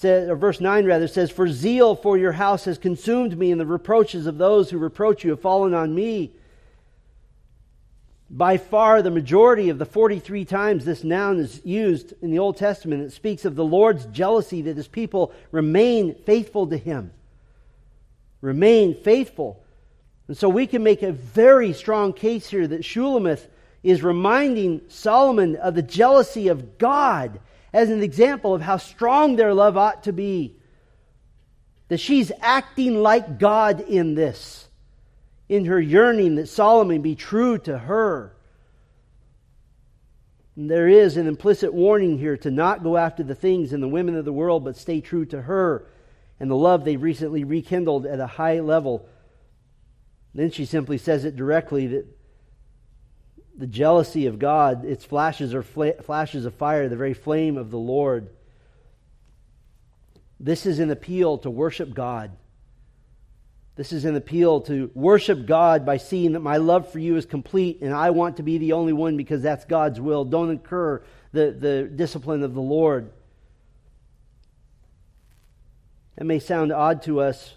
says, or verse 9 rather says, For zeal for your house has consumed me, and the reproaches of those who reproach you have fallen on me. By far, the majority of the 43 times this noun is used in the Old Testament, it speaks of the Lord's jealousy that his people remain faithful to him. Remain faithful. And so we can make a very strong case here that Shulamith is reminding Solomon of the jealousy of God as an example of how strong their love ought to be. That she's acting like God in this, in her yearning that Solomon be true to her. And there is an implicit warning here to not go after the things and the women of the world, but stay true to her and the love they've recently rekindled at a high level then she simply says it directly that the jealousy of God, its flashes are fla- flashes of fire, the very flame of the Lord. This is an appeal to worship God. This is an appeal to worship God by seeing that my love for you is complete and I want to be the only one because that's God's will. Don't incur the, the discipline of the Lord. It may sound odd to us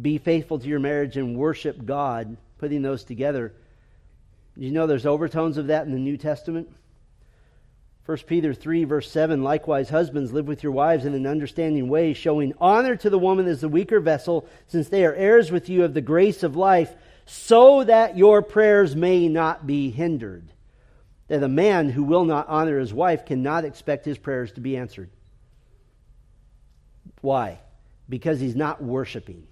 be faithful to your marriage and worship God, putting those together. You know there's overtones of that in the New Testament? 1 Peter 3, verse 7 Likewise, husbands, live with your wives in an understanding way, showing honor to the woman as the weaker vessel, since they are heirs with you of the grace of life, so that your prayers may not be hindered. That a man who will not honor his wife cannot expect his prayers to be answered. Why? Because he's not worshiping.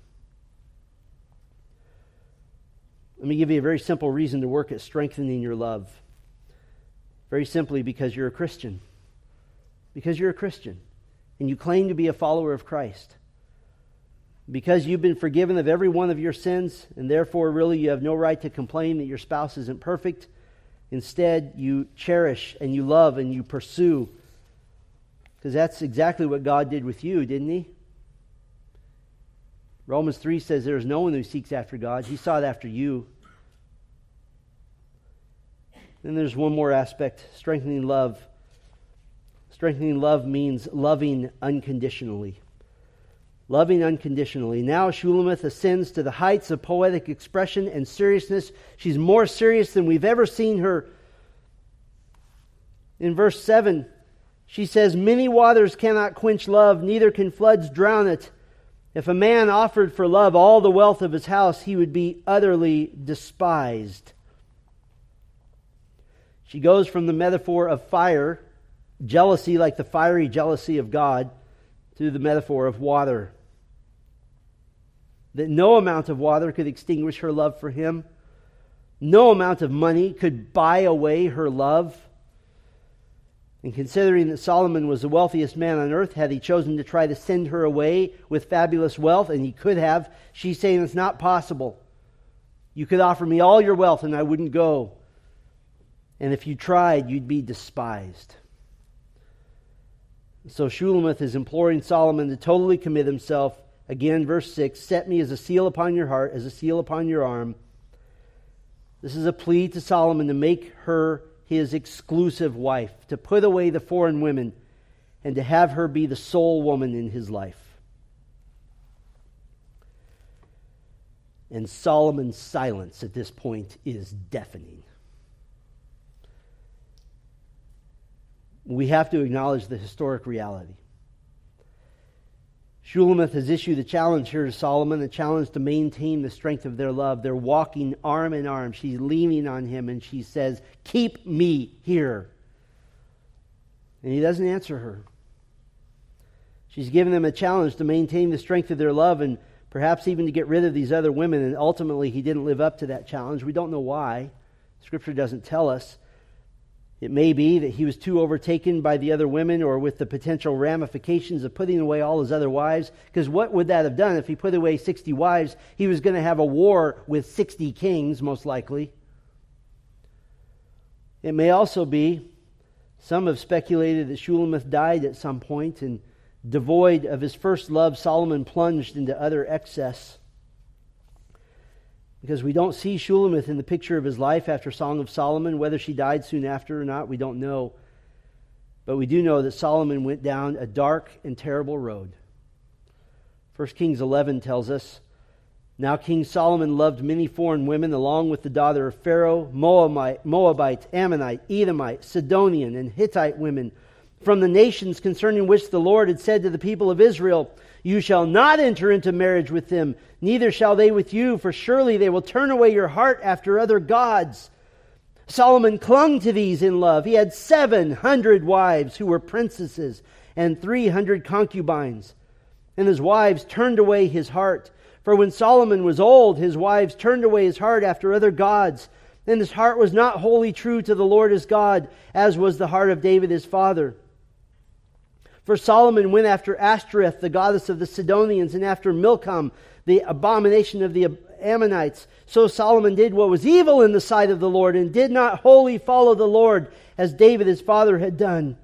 Let me give you a very simple reason to work at strengthening your love. Very simply, because you're a Christian. Because you're a Christian and you claim to be a follower of Christ. Because you've been forgiven of every one of your sins, and therefore, really, you have no right to complain that your spouse isn't perfect. Instead, you cherish and you love and you pursue. Because that's exactly what God did with you, didn't He? Romans 3 says there is no one who seeks after God. He sought after you. Then there's one more aspect strengthening love. Strengthening love means loving unconditionally. Loving unconditionally. Now Shulamith ascends to the heights of poetic expression and seriousness. She's more serious than we've ever seen her. In verse 7, she says, Many waters cannot quench love, neither can floods drown it. If a man offered for love all the wealth of his house, he would be utterly despised. She goes from the metaphor of fire, jealousy like the fiery jealousy of God, to the metaphor of water. That no amount of water could extinguish her love for him. No amount of money could buy away her love. And considering that Solomon was the wealthiest man on earth, had he chosen to try to send her away with fabulous wealth, and he could have, she's saying it's not possible. You could offer me all your wealth and I wouldn't go. And if you tried, you'd be despised. So Shulamith is imploring Solomon to totally commit himself. Again, verse 6 Set me as a seal upon your heart, as a seal upon your arm. This is a plea to Solomon to make her his exclusive wife, to put away the foreign women, and to have her be the sole woman in his life. And Solomon's silence at this point is deafening. We have to acknowledge the historic reality. Shulamith has issued a challenge here to Solomon, a challenge to maintain the strength of their love. They're walking arm in arm. She's leaning on him and she says, Keep me here. And he doesn't answer her. She's given them a challenge to maintain the strength of their love and perhaps even to get rid of these other women. And ultimately, he didn't live up to that challenge. We don't know why. Scripture doesn't tell us. It may be that he was too overtaken by the other women or with the potential ramifications of putting away all his other wives. Because what would that have done if he put away 60 wives? He was going to have a war with 60 kings, most likely. It may also be, some have speculated that Shulamith died at some point, and devoid of his first love, Solomon plunged into other excess because we don't see Shulamith in the picture of his life after Song of Solomon. Whether she died soon after or not, we don't know. But we do know that Solomon went down a dark and terrible road. 1 Kings 11 tells us Now King Solomon loved many foreign women, along with the daughter of Pharaoh, Moabite, Moabite Ammonite, Edomite, Sidonian, and Hittite women from the nations concerning which the Lord had said to the people of Israel, You shall not enter into marriage with them, neither shall they with you, for surely they will turn away your heart after other gods. Solomon clung to these in love. He had 700 wives who were princesses and 300 concubines. And his wives turned away his heart. For when Solomon was old, his wives turned away his heart after other gods. And his heart was not wholly true to the Lord his God, as was the heart of David his father. For Solomon went after Ashtoreth, the goddess of the Sidonians, and after Milcom, the abomination of the Ammonites. So Solomon did what was evil in the sight of the Lord, and did not wholly follow the Lord, as David his father had done.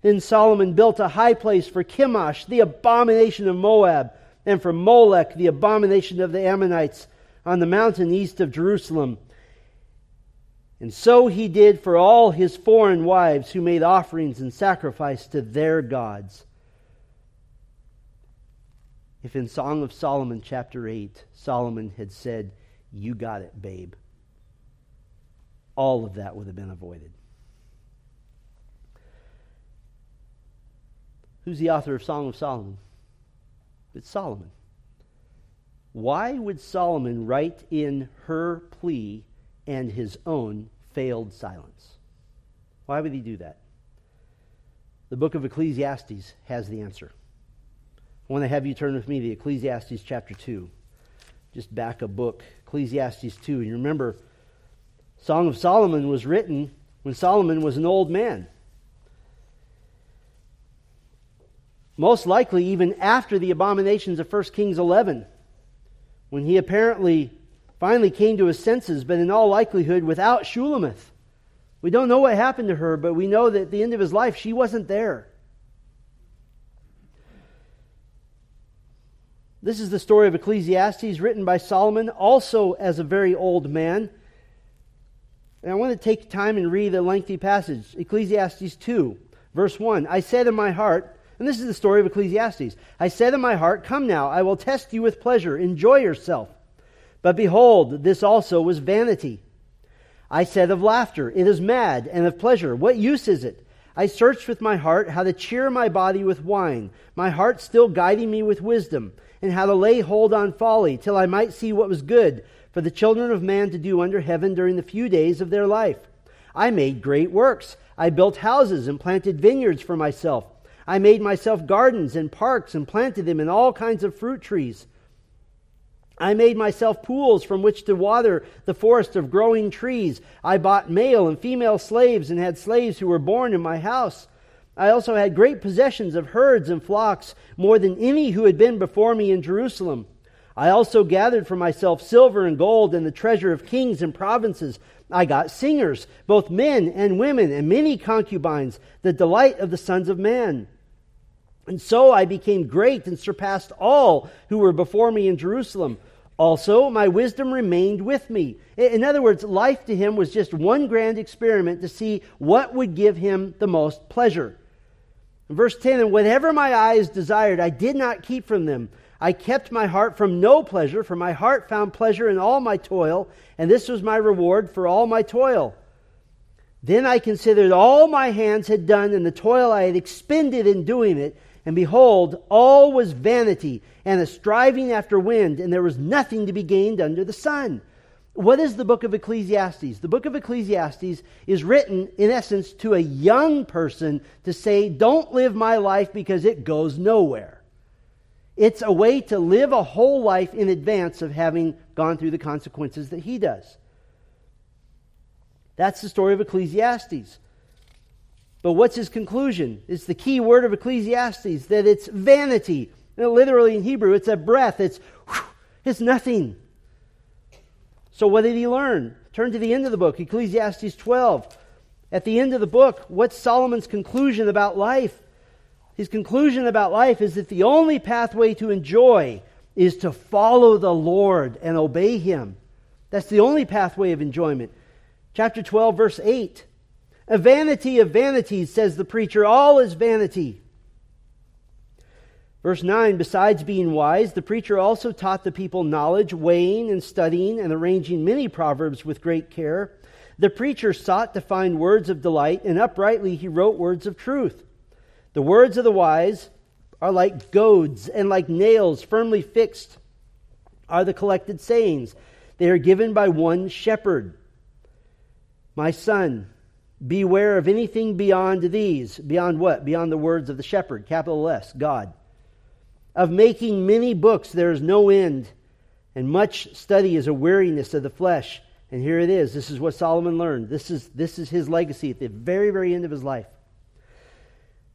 Then Solomon built a high place for Chemosh, the abomination of Moab, and for Molech, the abomination of the Ammonites, on the mountain east of Jerusalem. And so he did for all his foreign wives who made offerings and sacrifice to their gods. If in Song of Solomon, chapter 8, Solomon had said, You got it, babe, all of that would have been avoided. Who's the author of Song of Solomon? It's Solomon. Why would Solomon write in her plea and his own failed silence. Why would he do that? The book of Ecclesiastes has the answer. I want to have you turn with me to Ecclesiastes chapter 2. Just back a book, Ecclesiastes 2. And you remember, Song of Solomon was written when Solomon was an old man. Most likely, even after the abominations of 1 Kings 11, when he apparently finally came to his senses, but in all likelihood without Shulamith. We don't know what happened to her, but we know that at the end of his life, she wasn't there. This is the story of Ecclesiastes, written by Solomon, also as a very old man. And I want to take time and read a lengthy passage. Ecclesiastes 2, verse 1. I said in my heart, and this is the story of Ecclesiastes I said in my heart, Come now, I will test you with pleasure. Enjoy yourself. But behold, this also was vanity. I said of laughter, It is mad, and of pleasure, What use is it? I searched with my heart how to cheer my body with wine, my heart still guiding me with wisdom, and how to lay hold on folly, till I might see what was good for the children of man to do under heaven during the few days of their life. I made great works. I built houses and planted vineyards for myself. I made myself gardens and parks and planted them in all kinds of fruit trees. I made myself pools from which to water the forest of growing trees. I bought male and female slaves and had slaves who were born in my house. I also had great possessions of herds and flocks, more than any who had been before me in Jerusalem. I also gathered for myself silver and gold and the treasure of kings and provinces. I got singers, both men and women, and many concubines, the delight of the sons of man. And so I became great and surpassed all who were before me in Jerusalem. Also, my wisdom remained with me. In other words, life to him was just one grand experiment to see what would give him the most pleasure. Verse 10, and whatever my eyes desired, I did not keep from them. I kept my heart from no pleasure, for my heart found pleasure in all my toil, and this was my reward for all my toil. Then I considered all my hands had done and the toil I had expended in doing it, and behold, all was vanity and a striving after wind, and there was nothing to be gained under the sun. What is the book of Ecclesiastes? The book of Ecclesiastes is written, in essence, to a young person to say, Don't live my life because it goes nowhere. It's a way to live a whole life in advance of having gone through the consequences that he does. That's the story of Ecclesiastes. But what's his conclusion? It's the key word of Ecclesiastes that it's vanity. literally in Hebrew, it's a breath. It's, it's nothing. So what did he learn? Turn to the end of the book, Ecclesiastes 12. At the end of the book, what's Solomon's conclusion about life? His conclusion about life is that the only pathway to enjoy is to follow the Lord and obey him. That's the only pathway of enjoyment. Chapter 12, verse 8. A vanity of vanities, says the preacher, all is vanity. Verse 9 Besides being wise, the preacher also taught the people knowledge, weighing and studying and arranging many proverbs with great care. The preacher sought to find words of delight, and uprightly he wrote words of truth. The words of the wise are like goads, and like nails firmly fixed are the collected sayings. They are given by one shepherd. My son, Beware of anything beyond these. Beyond what? Beyond the words of the shepherd, capital S, God. Of making many books, there is no end, and much study is a weariness of the flesh. And here it is. This is what Solomon learned. This is, this is his legacy at the very, very end of his life.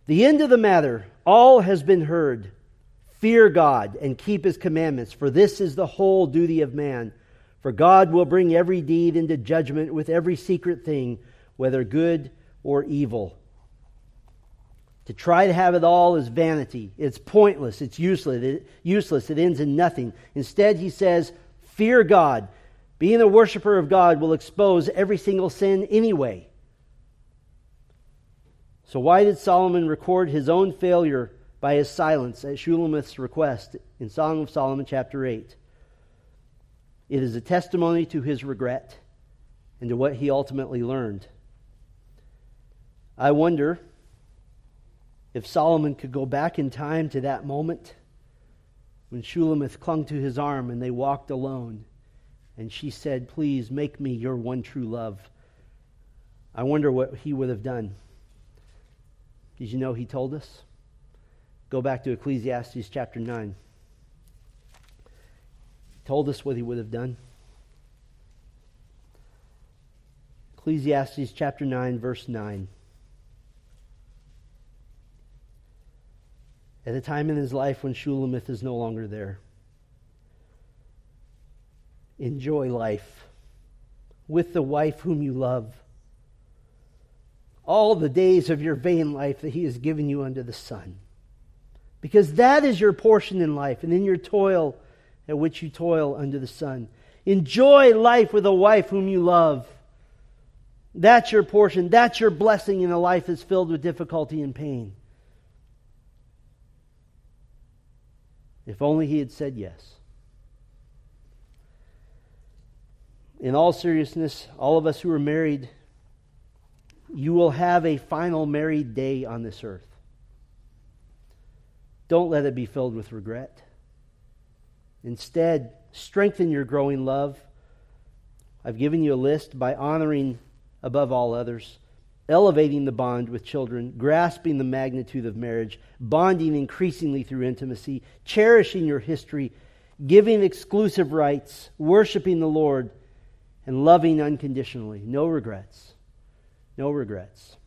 The end of the matter, all has been heard. Fear God and keep his commandments, for this is the whole duty of man. For God will bring every deed into judgment with every secret thing whether good or evil. To try to have it all is vanity. It's pointless. It's useless. It, useless. It ends in nothing. Instead, he says, fear God. Being a worshiper of God will expose every single sin anyway. So, why did Solomon record his own failure by his silence at Shulamith's request in Song of Solomon, chapter 8? It is a testimony to his regret and to what he ultimately learned. I wonder if Solomon could go back in time to that moment when Shulamith clung to his arm and they walked alone, and she said, Please make me your one true love. I wonder what he would have done. Did you know he told us? Go back to Ecclesiastes chapter 9. He told us what he would have done. Ecclesiastes chapter 9, verse 9. At a time in his life when Shulamith is no longer there. Enjoy life with the wife whom you love. All the days of your vain life that he has given you under the sun. Because that is your portion in life and in your toil at which you toil under the sun. Enjoy life with a wife whom you love. That's your portion. That's your blessing in a life that's filled with difficulty and pain. If only he had said yes. In all seriousness, all of us who are married, you will have a final married day on this earth. Don't let it be filled with regret. Instead, strengthen your growing love. I've given you a list by honoring above all others elevating the bond with children, grasping the magnitude of marriage, bonding increasingly through intimacy, cherishing your history, giving exclusive rights, worshiping the Lord, and loving unconditionally. No regrets. No regrets.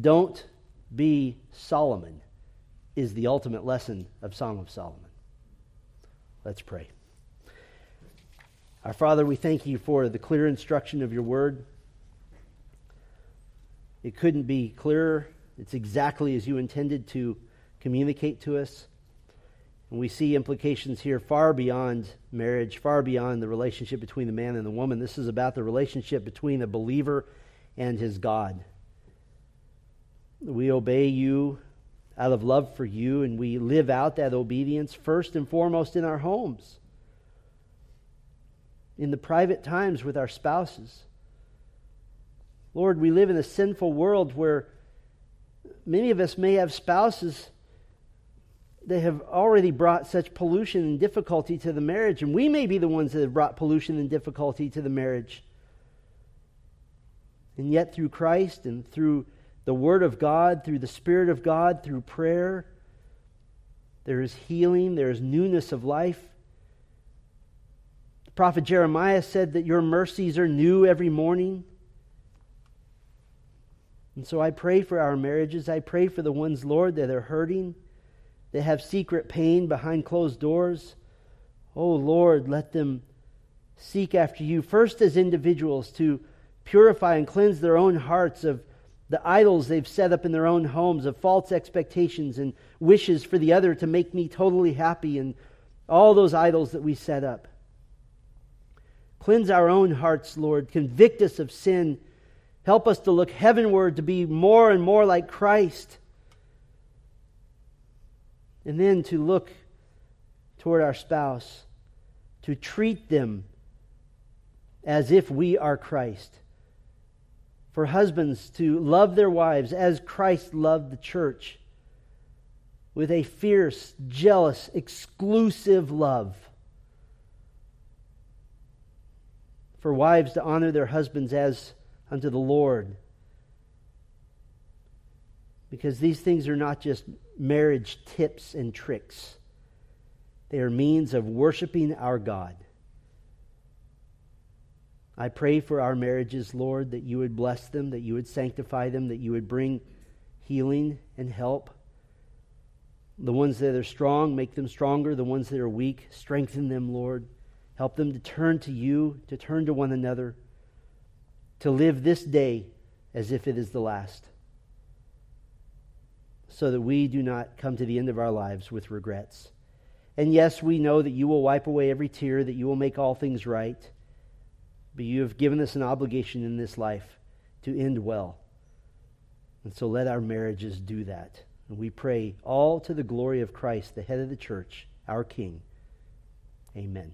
Don't be Solomon, is the ultimate lesson of Song of Solomon. Let's pray. Our Father, we thank you for the clear instruction of your word. It couldn't be clearer. It's exactly as you intended to communicate to us. And we see implications here far beyond marriage, far beyond the relationship between the man and the woman. This is about the relationship between a believer and his God. We obey you out of love for you, and we live out that obedience first and foremost in our homes, in the private times with our spouses. Lord, we live in a sinful world where many of us may have spouses that have already brought such pollution and difficulty to the marriage, and we may be the ones that have brought pollution and difficulty to the marriage. And yet, through Christ and through the Word of God, through the Spirit of God, through prayer. There is healing, there is newness of life. The prophet Jeremiah said that your mercies are new every morning. And so I pray for our marriages. I pray for the ones, Lord, that are hurting, that have secret pain behind closed doors. Oh, Lord, let them seek after you, first as individuals, to purify and cleanse their own hearts of the idols they've set up in their own homes of false expectations and wishes for the other to make me totally happy, and all those idols that we set up. Cleanse our own hearts, Lord. Convict us of sin. Help us to look heavenward to be more and more like Christ. And then to look toward our spouse, to treat them as if we are Christ for husbands to love their wives as Christ loved the church with a fierce, jealous, exclusive love. For wives to honor their husbands as unto the Lord. Because these things are not just marriage tips and tricks, they are means of worshiping our God. I pray for our marriages, Lord, that you would bless them, that you would sanctify them, that you would bring healing and help. The ones that are strong, make them stronger. The ones that are weak, strengthen them, Lord. Help them to turn to you, to turn to one another, to live this day as if it is the last, so that we do not come to the end of our lives with regrets. And yes, we know that you will wipe away every tear, that you will make all things right. But you have given us an obligation in this life to end well. And so let our marriages do that. And we pray all to the glory of Christ, the head of the church, our King. Amen.